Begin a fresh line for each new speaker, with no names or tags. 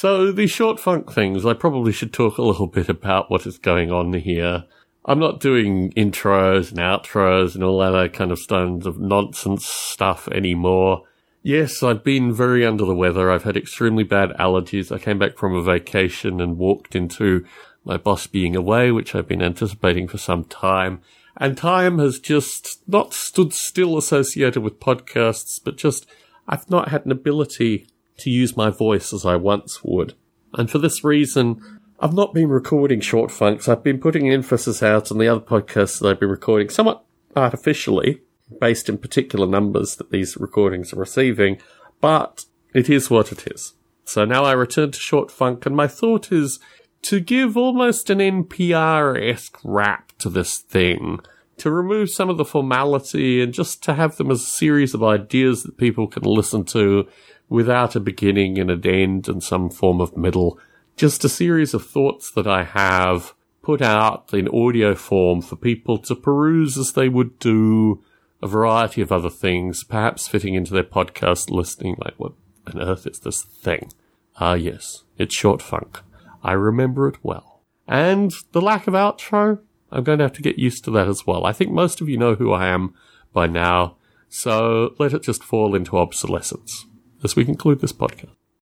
So the short funk things, I probably should talk a little bit about what is going on here. I'm not doing intros and outros and all that uh, kind of tons of nonsense stuff anymore. Yes, I've been very under the weather. I've had extremely bad allergies. I came back from a vacation and walked into my boss being away, which I've been anticipating for some time. And time has just not stood still associated with podcasts, but just I've not had an ability to use my voice as I once would. And for this reason, I've not been recording short funks. I've been putting emphasis out on the other podcasts that I've been recording somewhat artificially based in particular numbers that these recordings are receiving, but it is what it is. So now I return to short funk and my thought is to give almost an NPR-esque wrap to this thing, to remove some of the formality and just to have them as a series of ideas that people can listen to without a beginning and an end and some form of middle. Just a series of thoughts that I have put out in audio form for people to peruse as they would do a variety of other things, perhaps fitting into their podcast listening, like what on earth is this thing? Ah, yes, it's short funk. I remember it well. And the lack of outro, I'm going to have to get used to that as well. I think most of you know who I am by now, so let it just fall into obsolescence as we conclude this podcast.